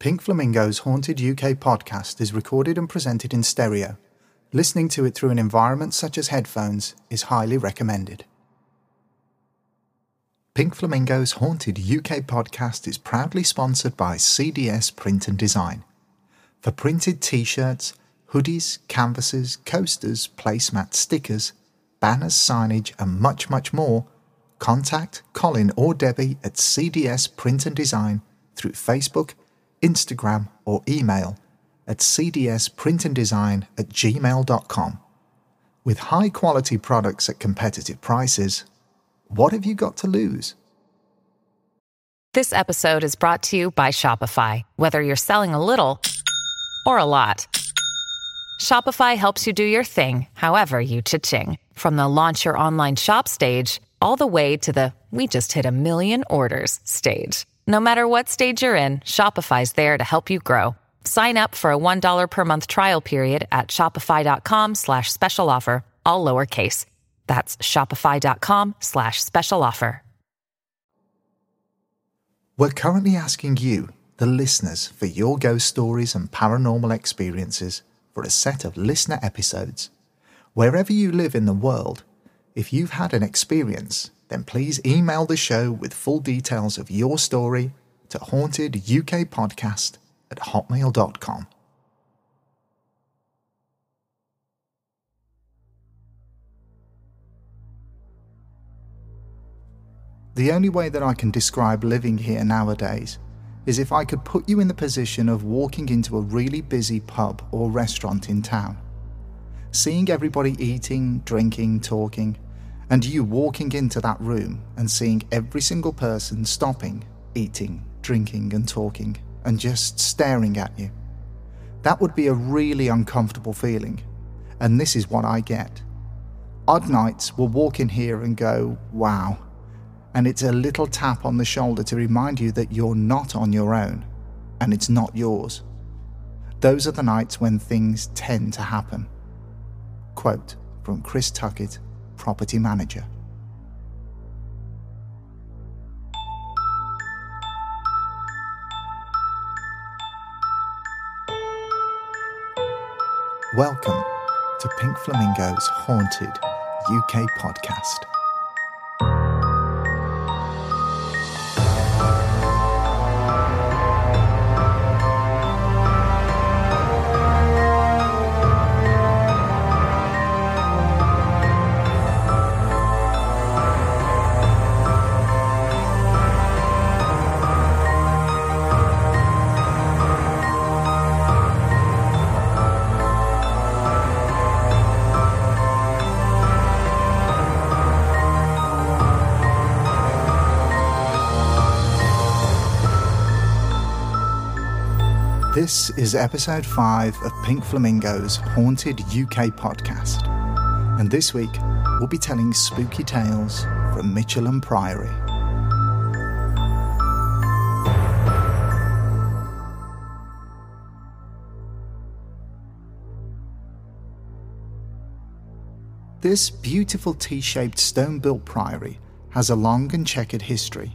Pink Flamingo's Haunted UK podcast is recorded and presented in stereo. Listening to it through an environment such as headphones is highly recommended. Pink Flamingo's Haunted UK podcast is proudly sponsored by CDS Print and Design. For printed t shirts, hoodies, canvases, coasters, placemats, stickers, banners, signage, and much, much more, contact Colin or Debbie at CDS Print and Design through Facebook Instagram, or email at cdsprintanddesign at gmail.com. With high quality products at competitive prices, what have you got to lose? This episode is brought to you by Shopify. Whether you're selling a little or a lot, Shopify helps you do your thing, however you cha-ching. From the launch your online shop stage, all the way to the we just hit a million orders stage. No matter what stage you're in, Shopify's there to help you grow. Sign up for a $1 per month trial period at shopify.com slash special offer, all lowercase. That's shopify.com slash special offer. We're currently asking you, the listeners, for your ghost stories and paranormal experiences for a set of listener episodes. Wherever you live in the world, if you've had an experience then please email the show with full details of your story to hauntedukpodcast at hotmail.com. The only way that I can describe living here nowadays is if I could put you in the position of walking into a really busy pub or restaurant in town. Seeing everybody eating, drinking, talking, and you walking into that room and seeing every single person stopping, eating, drinking, and talking, and just staring at you. That would be a really uncomfortable feeling, and this is what I get. Odd nights will walk in here and go, wow, and it's a little tap on the shoulder to remind you that you're not on your own, and it's not yours. Those are the nights when things tend to happen. Quote from Chris Tuckett property manager. Welcome to Pink Flamingo's Haunted UK podcast. This is episode 5 of Pink Flamingo's Haunted UK podcast. And this week, we'll be telling spooky tales from Michelham Priory. This beautiful T shaped stone built priory has a long and checkered history.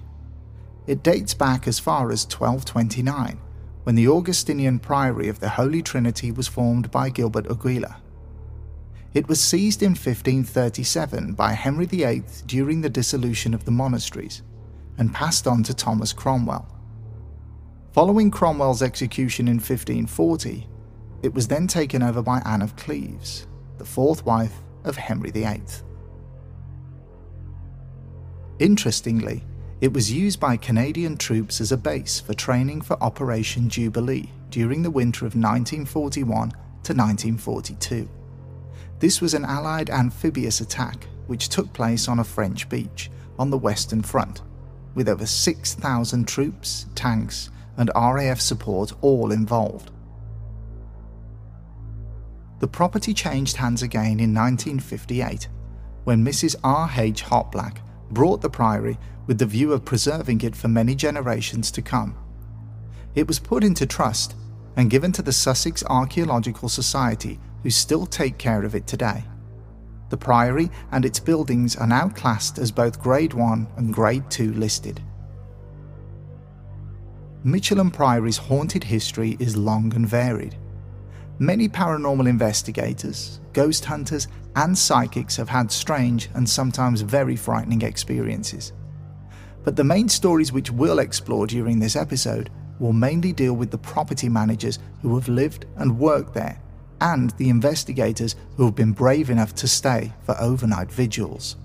It dates back as far as 1229 when the Augustinian Priory of the Holy Trinity was formed by Gilbert Aguilera. It was seized in 1537 by Henry VIII during the dissolution of the monasteries and passed on to Thomas Cromwell. Following Cromwell's execution in 1540, it was then taken over by Anne of Cleves, the fourth wife of Henry VIII. Interestingly, it was used by Canadian troops as a base for training for Operation Jubilee during the winter of 1941 to 1942. This was an Allied amphibious attack which took place on a French beach on the Western Front, with over 6,000 troops, tanks, and RAF support all involved. The property changed hands again in 1958 when Mrs. R. H. Hotblack brought the priory with the view of preserving it for many generations to come. It was put into trust and given to the Sussex Archaeological Society, who still take care of it today. The priory and its buildings are now classed as both Grade 1 and Grade 2 listed. Michelham Priory's haunted history is long and varied. Many paranormal investigators, ghost hunters, and psychics have had strange and sometimes very frightening experiences. But the main stories which we'll explore during this episode will mainly deal with the property managers who have lived and worked there, and the investigators who have been brave enough to stay for overnight vigils.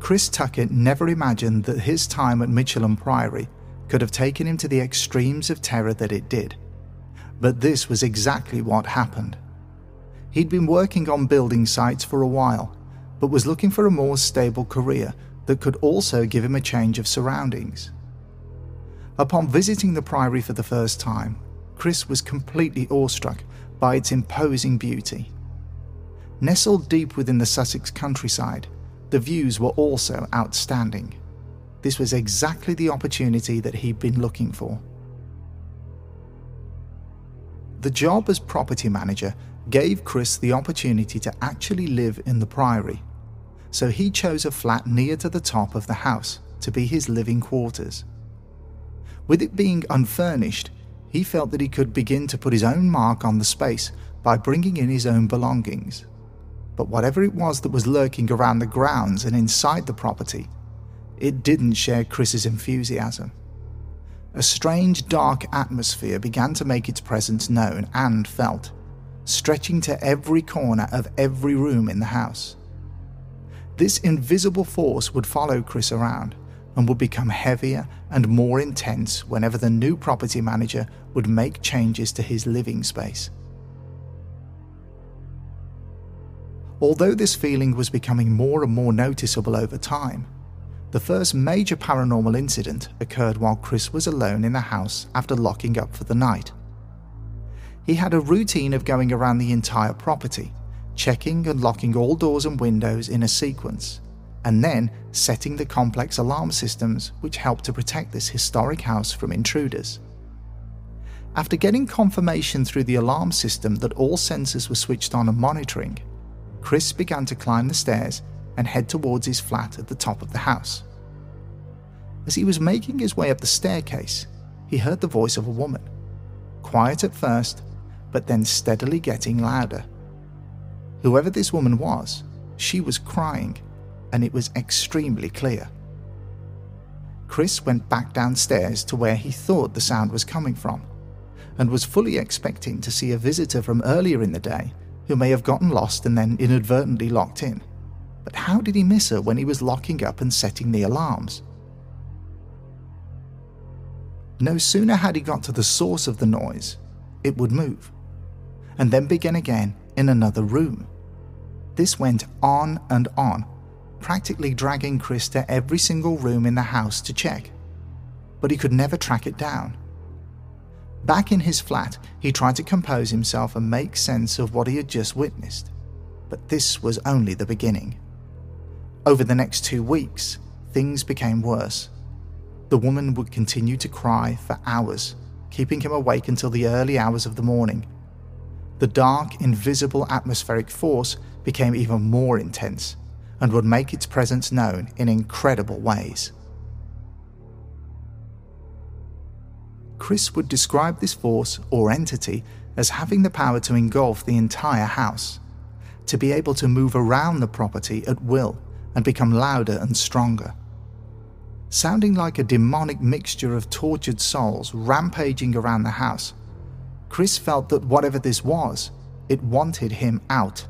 Chris Tuckett never imagined that his time at Michelham Priory could have taken him to the extremes of terror that it did. But this was exactly what happened. He'd been working on building sites for a while, but was looking for a more stable career that could also give him a change of surroundings. Upon visiting the Priory for the first time, Chris was completely awestruck by its imposing beauty. Nestled deep within the Sussex countryside, the views were also outstanding. This was exactly the opportunity that he'd been looking for. The job as property manager gave Chris the opportunity to actually live in the priory, so he chose a flat near to the top of the house to be his living quarters. With it being unfurnished, he felt that he could begin to put his own mark on the space by bringing in his own belongings but whatever it was that was lurking around the grounds and inside the property, it didn't share Chris's enthusiasm. A strange, dark atmosphere began to make its presence known and felt, stretching to every corner of every room in the house. This invisible force would follow Chris around and would become heavier and more intense whenever the new property manager would make changes to his living space. Although this feeling was becoming more and more noticeable over time, the first major paranormal incident occurred while Chris was alone in the house after locking up for the night. He had a routine of going around the entire property, checking and locking all doors and windows in a sequence, and then setting the complex alarm systems which help to protect this historic house from intruders. After getting confirmation through the alarm system that all sensors were switched on and monitoring, Chris began to climb the stairs and head towards his flat at the top of the house. As he was making his way up the staircase, he heard the voice of a woman. Quiet at first, but then steadily getting louder. Whoever this woman was, she was crying, and it was extremely clear. Chris went back downstairs to where he thought the sound was coming from, and was fully expecting to see a visitor from earlier in the day who may have gotten lost and then inadvertently locked in. But how did he miss her when he was locking up and setting the alarms? No sooner had he got to the source of the noise, it would move, and then begin again in another room. This went on and on, practically dragging Chris to every single room in the house to check, but he could never track it down. Back in his flat, he tried to compose himself and make sense of what he had just witnessed. But this was only the beginning. Over the next two weeks, things became worse. The woman would continue to cry for hours, keeping him awake until the early hours of the morning. The dark, invisible atmospheric force became even more intense and would make its presence known in incredible ways. Chris would describe this force or entity as having the power to engulf the entire house, to be able to move around the property at will and become louder and stronger. Sounding like a demonic mixture of tortured souls rampaging around the house, Chris felt that whatever this was, it wanted him out.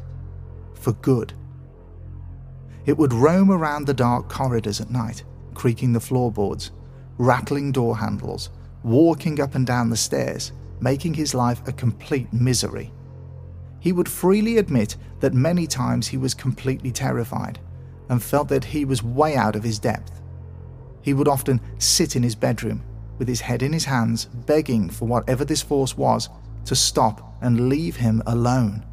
For good. It would roam around the dark corridors at night, creaking the floorboards, rattling door handles, walking up and down the stairs, making his life a complete misery. He would freely admit that many times he was completely terrified and felt that he was way out of his depth. He would often sit in his bedroom with his head in his hands, begging for whatever this force was to stop and leave him alone.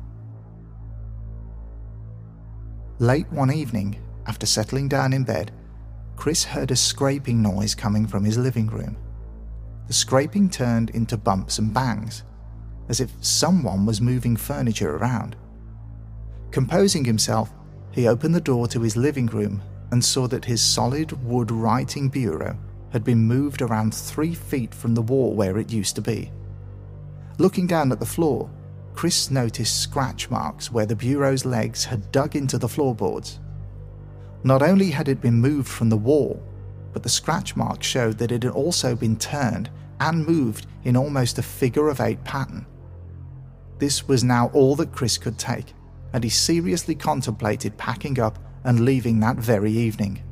Late one evening, after settling down in bed, Chris heard a scraping noise coming from his living room the scraping turned into bumps and bangs, as if someone was moving furniture around. Composing himself, he opened the door to his living room and saw that his solid wood writing bureau had been moved around three feet from the wall where it used to be. Looking down at the floor, Chris noticed scratch marks where the bureau's legs had dug into the floorboards. Not only had it been moved from the wall, but the scratch marks showed that it had also been turned and moved in almost a figure of eight pattern. This was now all that Chris could take, and he seriously contemplated packing up and leaving that very evening.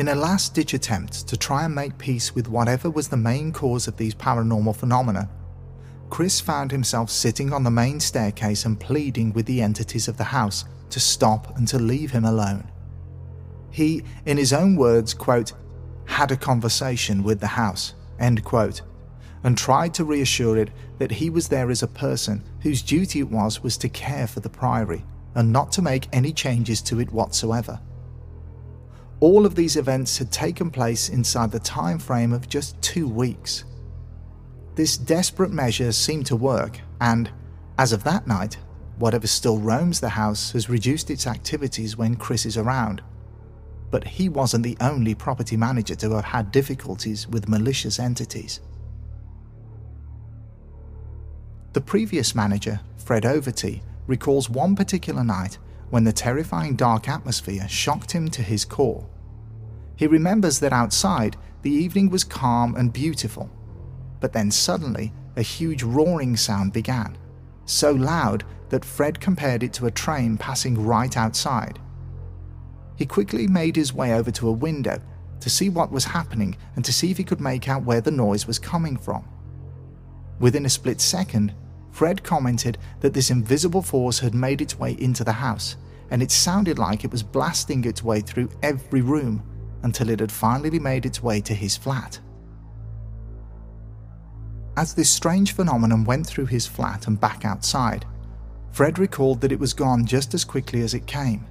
In a last ditch attempt to try and make peace with whatever was the main cause of these paranormal phenomena, Chris found himself sitting on the main staircase and pleading with the entities of the house to stop and to leave him alone. He, in his own words, quote, had a conversation with the house, end quote, and tried to reassure it that he was there as a person whose duty it was was to care for the priory and not to make any changes to it whatsoever. All of these events had taken place inside the time frame of just two weeks. This desperate measure seemed to work, and, as of that night, whatever still roams the house has reduced its activities when Chris is around. But he wasn't the only property manager to have had difficulties with malicious entities. The previous manager, Fred Overty, recalls one particular night when the terrifying dark atmosphere shocked him to his core. He remembers that outside, the evening was calm and beautiful, but then suddenly a huge roaring sound began, so loud that Fred compared it to a train passing right outside. He quickly made his way over to a window to see what was happening and to see if he could make out where the noise was coming from. Within a split second, Fred commented that this invisible force had made its way into the house, and it sounded like it was blasting its way through every room until it had finally made its way to his flat. As this strange phenomenon went through his flat and back outside, Fred recalled that it was gone just as quickly as it came,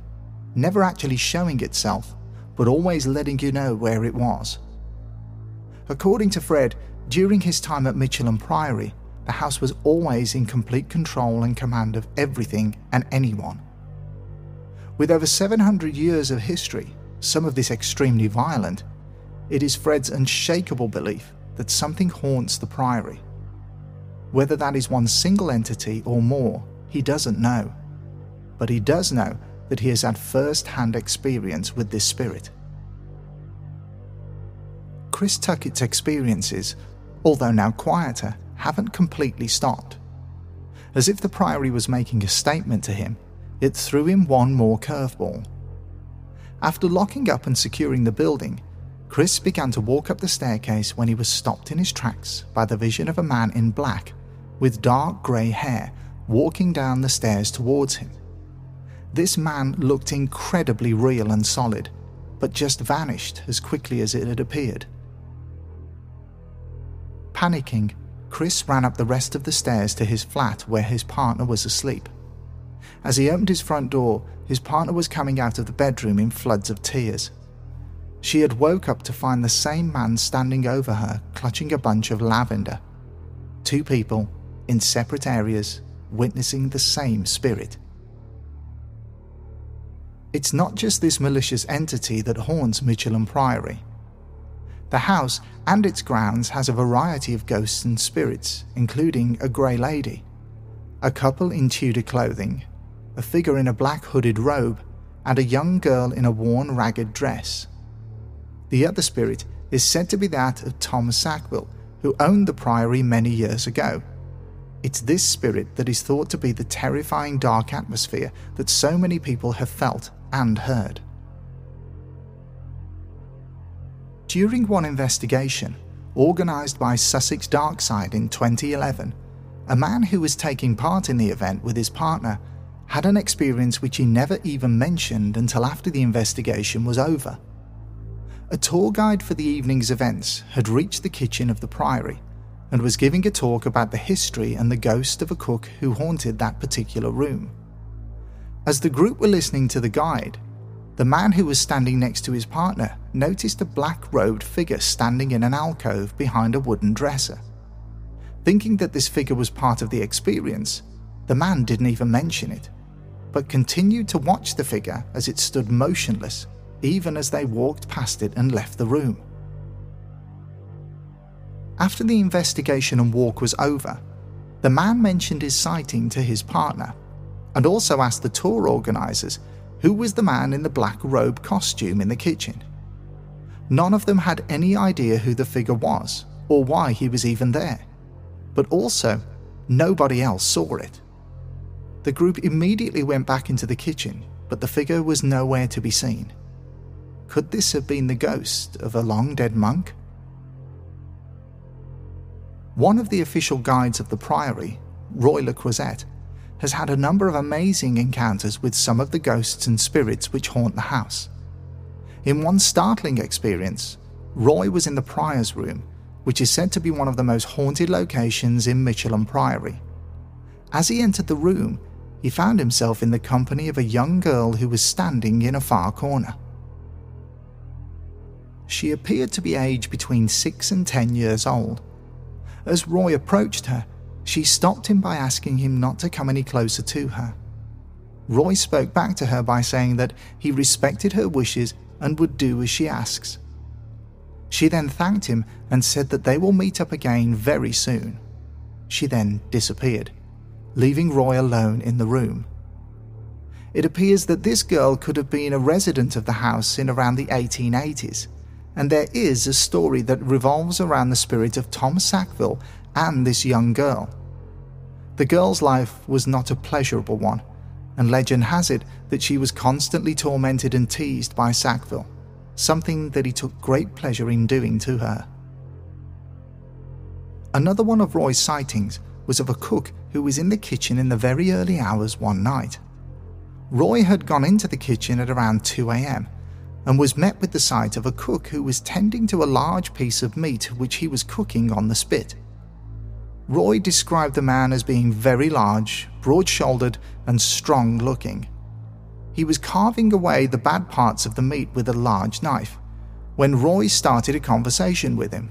never actually showing itself, but always letting you know where it was. According to Fred, during his time at Michelham Priory, the house was always in complete control and command of everything and anyone. With over 700 years of history, some of this extremely violent, it is Fred's unshakable belief that something haunts the Priory. Whether that is one single entity or more, he doesn't know. But he does know that he has had first hand experience with this spirit. Chris Tuckett's experiences, although now quieter, haven't completely stopped. As if the Priory was making a statement to him, it threw him one more curveball. After locking up and securing the building, Chris began to walk up the staircase when he was stopped in his tracks by the vision of a man in black with dark grey hair walking down the stairs towards him. This man looked incredibly real and solid, but just vanished as quickly as it had appeared. Panicking, Chris ran up the rest of the stairs to his flat where his partner was asleep. As he opened his front door, his partner was coming out of the bedroom in floods of tears. She had woke up to find the same man standing over her, clutching a bunch of lavender. Two people, in separate areas, witnessing the same spirit. It's not just this malicious entity that haunts Michelham Priory. The house and its grounds has a variety of ghosts and spirits, including a grey lady, a couple in Tudor clothing, a figure in a black hooded robe, and a young girl in a worn, ragged dress. The other spirit is said to be that of Thomas Sackville, who owned the priory many years ago. It's this spirit that is thought to be the terrifying dark atmosphere that so many people have felt and heard. During one investigation, organised by Sussex Darkside in 2011, a man who was taking part in the event with his partner had an experience which he never even mentioned until after the investigation was over. A tour guide for the evening's events had reached the kitchen of the Priory and was giving a talk about the history and the ghost of a cook who haunted that particular room. As the group were listening to the guide, the man who was standing next to his partner noticed a black robed figure standing in an alcove behind a wooden dresser. Thinking that this figure was part of the experience, the man didn't even mention it, but continued to watch the figure as it stood motionless even as they walked past it and left the room. After the investigation and walk was over, the man mentioned his sighting to his partner and also asked the tour organisers who was the man in the black robe costume in the kitchen. None of them had any idea who the figure was or why he was even there, but also nobody else saw it. The group immediately went back into the kitchen, but the figure was nowhere to be seen. Could this have been the ghost of a long dead monk? One of the official guides of the priory, Roy Le Croisette, has had a number of amazing encounters with some of the ghosts and spirits which haunt the house. In one startling experience, Roy was in the prior's room, which is said to be one of the most haunted locations in Michelham Priory. As he entered the room, he found himself in the company of a young girl who was standing in a far corner. She appeared to be aged between six and ten years old. As Roy approached her, she stopped him by asking him not to come any closer to her. Roy spoke back to her by saying that he respected her wishes and would do as she asks. She then thanked him and said that they will meet up again very soon. She then disappeared, leaving Roy alone in the room. It appears that this girl could have been a resident of the house in around the 1880s, and there is a story that revolves around the spirit of Tom Sackville and this young girl. The girl's life was not a pleasurable one, and legend has it that she was constantly tormented and teased by Sackville, something that he took great pleasure in doing to her. Another one of Roy's sightings was of a cook who was in the kitchen in the very early hours one night. Roy had gone into the kitchen at around 2 am and was met with the sight of a cook who was tending to a large piece of meat which he was cooking on the spit. Roy described the man as being very large, broad shouldered, and strong looking. He was carving away the bad parts of the meat with a large knife when Roy started a conversation with him.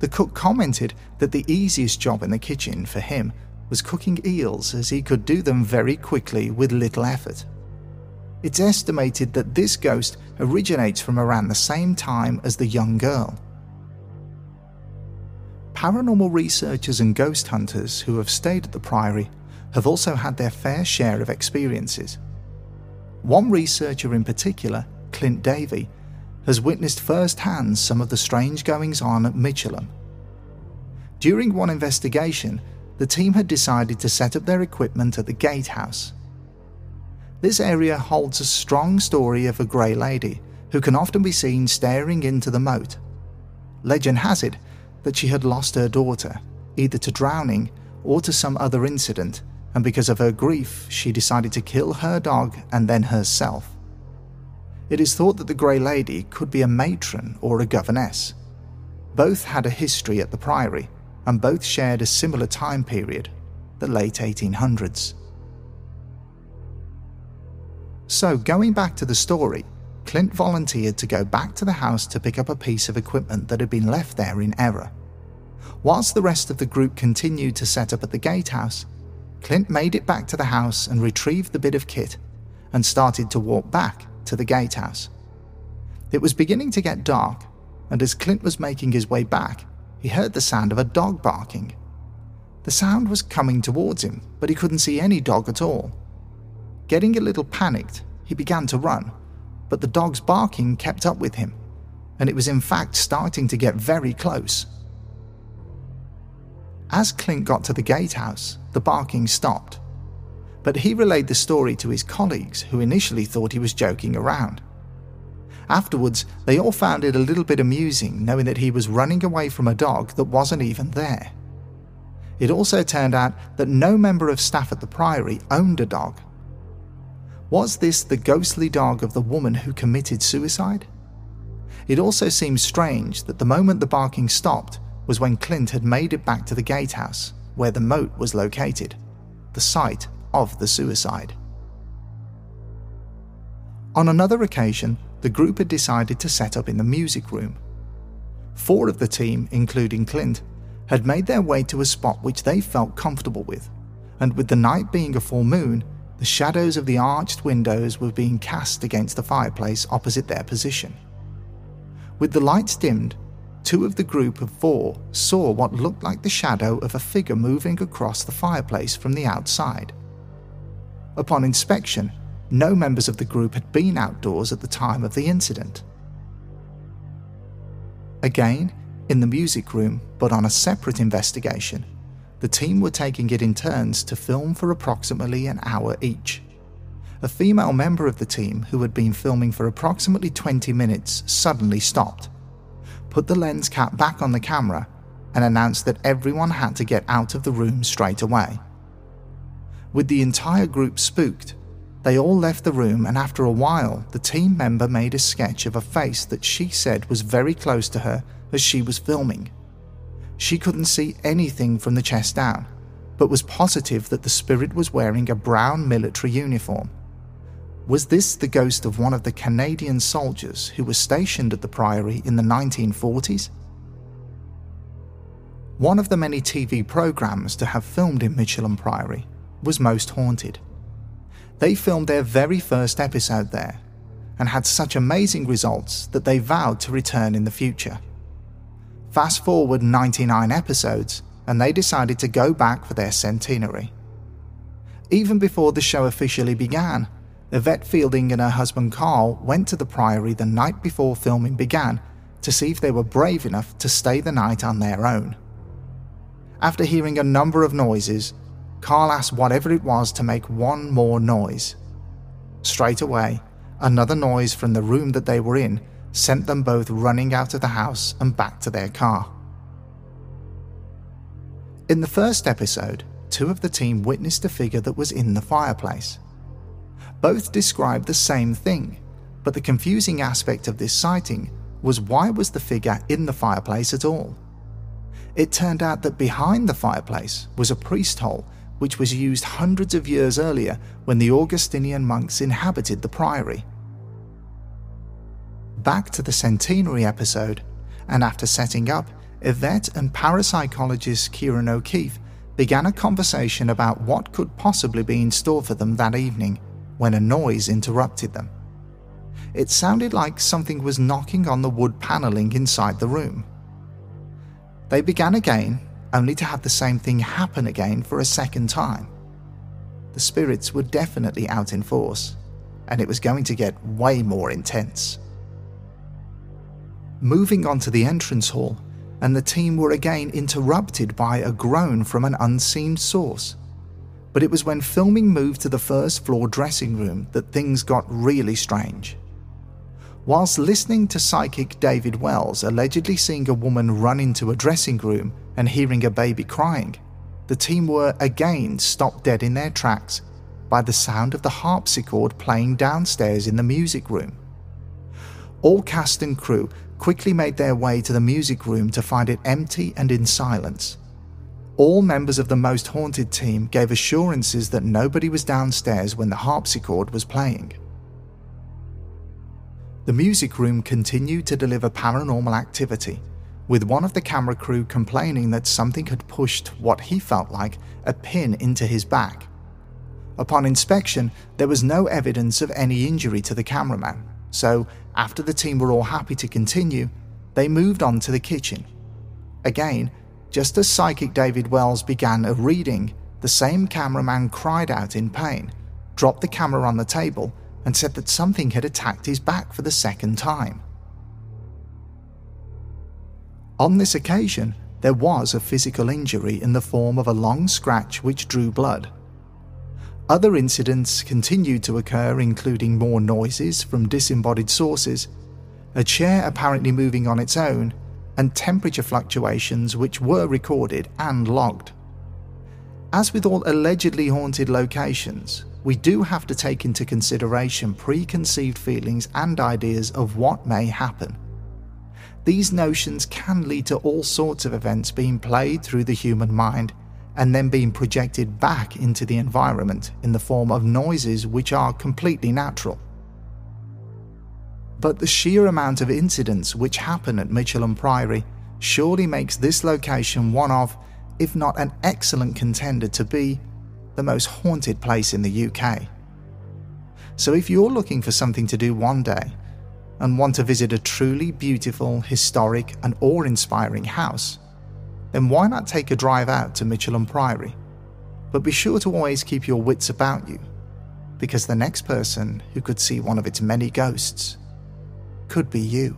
The cook commented that the easiest job in the kitchen for him was cooking eels as he could do them very quickly with little effort. It's estimated that this ghost originates from around the same time as the young girl paranormal researchers and ghost hunters who have stayed at the Priory have also had their fair share of experiences. One researcher in particular, Clint Davey, has witnessed firsthand some of the strange goings on at Michelham. During one investigation, the team had decided to set up their equipment at the gatehouse. This area holds a strong story of a grey lady who can often be seen staring into the moat. Legend has it that she had lost her daughter, either to drowning or to some other incident, and because of her grief, she decided to kill her dog and then herself. It is thought that the Grey Lady could be a matron or a governess. Both had a history at the Priory, and both shared a similar time period, the late 1800s. So, going back to the story, Clint volunteered to go back to the house to pick up a piece of equipment that had been left there in error. Whilst the rest of the group continued to set up at the gatehouse, Clint made it back to the house and retrieved the bit of kit and started to walk back to the gatehouse. It was beginning to get dark, and as Clint was making his way back, he heard the sound of a dog barking. The sound was coming towards him, but he couldn't see any dog at all. Getting a little panicked, he began to run but the dog's barking kept up with him, and it was in fact starting to get very close. As Clint got to the gatehouse, the barking stopped, but he relayed the story to his colleagues who initially thought he was joking around. Afterwards, they all found it a little bit amusing knowing that he was running away from a dog that wasn't even there. It also turned out that no member of staff at the Priory owned a dog, was this the ghostly dog of the woman who committed suicide? It also seems strange that the moment the barking stopped was when Clint had made it back to the gatehouse, where the moat was located, the site of the suicide. On another occasion, the group had decided to set up in the music room. Four of the team, including Clint, had made their way to a spot which they felt comfortable with, and with the night being a full moon, the shadows of the arched windows were being cast against the fireplace opposite their position. With the lights dimmed, two of the group of four saw what looked like the shadow of a figure moving across the fireplace from the outside. Upon inspection, no members of the group had been outdoors at the time of the incident. Again, in the music room, but on a separate investigation, the team were taking it in turns to film for approximately an hour each. A female member of the team, who had been filming for approximately 20 minutes, suddenly stopped, put the lens cap back on the camera, and announced that everyone had to get out of the room straight away. With the entire group spooked, they all left the room, and after a while, the team member made a sketch of a face that she said was very close to her as she was filming. She couldn't see anything from the chest down, but was positive that the spirit was wearing a brown military uniform. Was this the ghost of one of the Canadian soldiers who was stationed at the Priory in the 1940s? One of the many TV programs to have filmed in Michelham Priory was Most Haunted. They filmed their very first episode there and had such amazing results that they vowed to return in the future. Fast forward 99 episodes, and they decided to go back for their centenary. Even before the show officially began, Yvette Fielding and her husband Carl went to the Priory the night before filming began to see if they were brave enough to stay the night on their own. After hearing a number of noises, Carl asked whatever it was to make one more noise. Straight away, another noise from the room that they were in sent them both running out of the house and back to their car. In the first episode, two of the team witnessed a figure that was in the fireplace. Both described the same thing, but the confusing aspect of this sighting was why was the figure in the fireplace at all? It turned out that behind the fireplace was a priest hole which was used hundreds of years earlier when the Augustinian monks inhabited the priory back to the centenary episode, and after setting up, Yvette and parapsychologist Ciarán O'Keeffe began a conversation about what could possibly be in store for them that evening when a noise interrupted them. It sounded like something was knocking on the wood panelling inside the room. They began again, only to have the same thing happen again for a second time. The spirits were definitely out in force, and it was going to get way more intense moving on to the entrance hall, and the team were again interrupted by a groan from an unseen source. But it was when filming moved to the first floor dressing room that things got really strange. Whilst listening to psychic David Wells allegedly seeing a woman run into a dressing room and hearing a baby crying, the team were again stopped dead in their tracks by the sound of the harpsichord playing downstairs in the music room. All cast and crew quickly made their way to the music room to find it empty and in silence. All members of the Most Haunted team gave assurances that nobody was downstairs when the harpsichord was playing. The music room continued to deliver paranormal activity, with one of the camera crew complaining that something had pushed what he felt like a pin into his back. Upon inspection, there was no evidence of any injury to the cameraman, so after the team were all happy to continue, they moved on to the kitchen. Again, just as psychic David Wells began a reading, the same cameraman cried out in pain, dropped the camera on the table, and said that something had attacked his back for the second time. On this occasion, there was a physical injury in the form of a long scratch which drew blood. Other incidents continued to occur, including more noises from disembodied sources, a chair apparently moving on its own, and temperature fluctuations which were recorded and logged. As with all allegedly haunted locations, we do have to take into consideration preconceived feelings and ideas of what may happen. These notions can lead to all sorts of events being played through the human mind and then being projected back into the environment in the form of noises which are completely natural. But the sheer amount of incidents which happen at Michelham Priory surely makes this location one of, if not an excellent contender to be, the most haunted place in the UK. So if you're looking for something to do one day and want to visit a truly beautiful, historic, and awe inspiring house, then why not take a drive out to Michelham Priory? But be sure to always keep your wits about you, because the next person who could see one of its many ghosts could be you.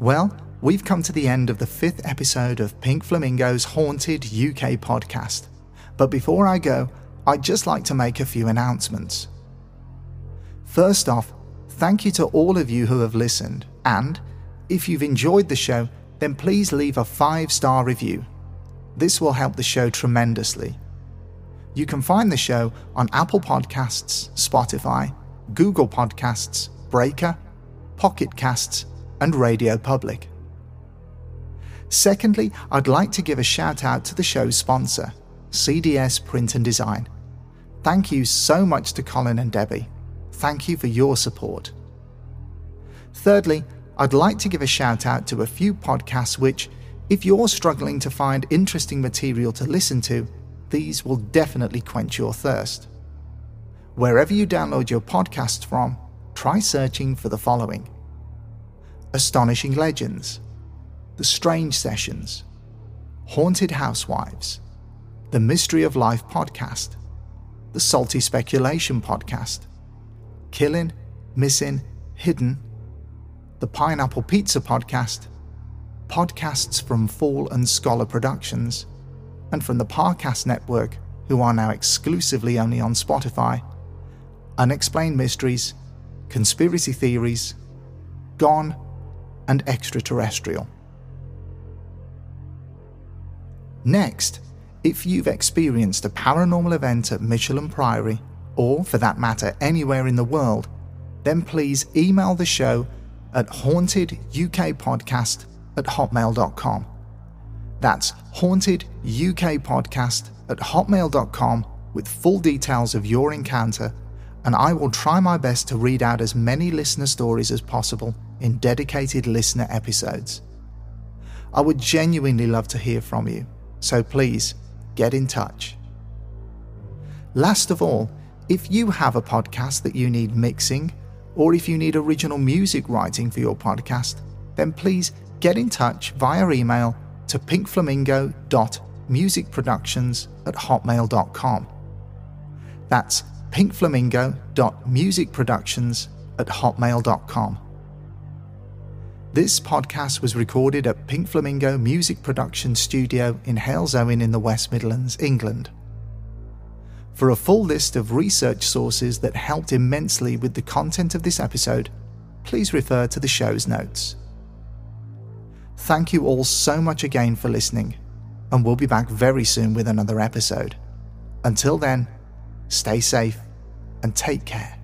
Well, we've come to the end of the fifth episode of Pink Flamingo's Haunted UK podcast. But before I go, I'd just like to make a few announcements. First off, thank you to all of you who have listened, and if you've enjoyed the show, then please leave a five star review. This will help the show tremendously. You can find the show on Apple Podcasts, Spotify, Google Podcasts, Breaker, Pocket Casts, and Radio Public. Secondly, I'd like to give a shout out to the show's sponsor, CDS Print and Design. Thank you so much to Colin and Debbie. Thank you for your support. Thirdly, I'd like to give a shout out to a few podcasts which, if you're struggling to find interesting material to listen to, these will definitely quench your thirst. Wherever you download your podcasts from, try searching for the following Astonishing Legends, The Strange Sessions, Haunted Housewives, The Mystery of Life podcast, The Salty Speculation podcast, Killing, Missing, Hidden, the Pineapple Pizza podcast, podcasts from Fall and Scholar Productions, and from the Parcast Network, who are now exclusively only on Spotify, Unexplained Mysteries, Conspiracy Theories, Gone, and Extraterrestrial. Next, if you've experienced a paranormal event at Michelham Priory, or for that matter anywhere in the world, then please email the show at hauntedukpodcast at hotmail.com. That's hauntedukpodcast at hotmail.com with full details of your encounter, and I will try my best to read out as many listener stories as possible in dedicated listener episodes. I would genuinely love to hear from you, so please get in touch. Last of all, if you have a podcast that you need mixing, or if you need original music writing for your podcast, then please get in touch via email to pinkflamingo.musicproductions at hotmail.com. That's pinkflamingo.musicproductions at hotmail.com. This podcast was recorded at Pink Flamingo Music Production Studio in Halesowen in the West Midlands, England. For a full list of research sources that helped immensely with the content of this episode, please refer to the show's notes. Thank you all so much again for listening, and we'll be back very soon with another episode. Until then, stay safe and take care.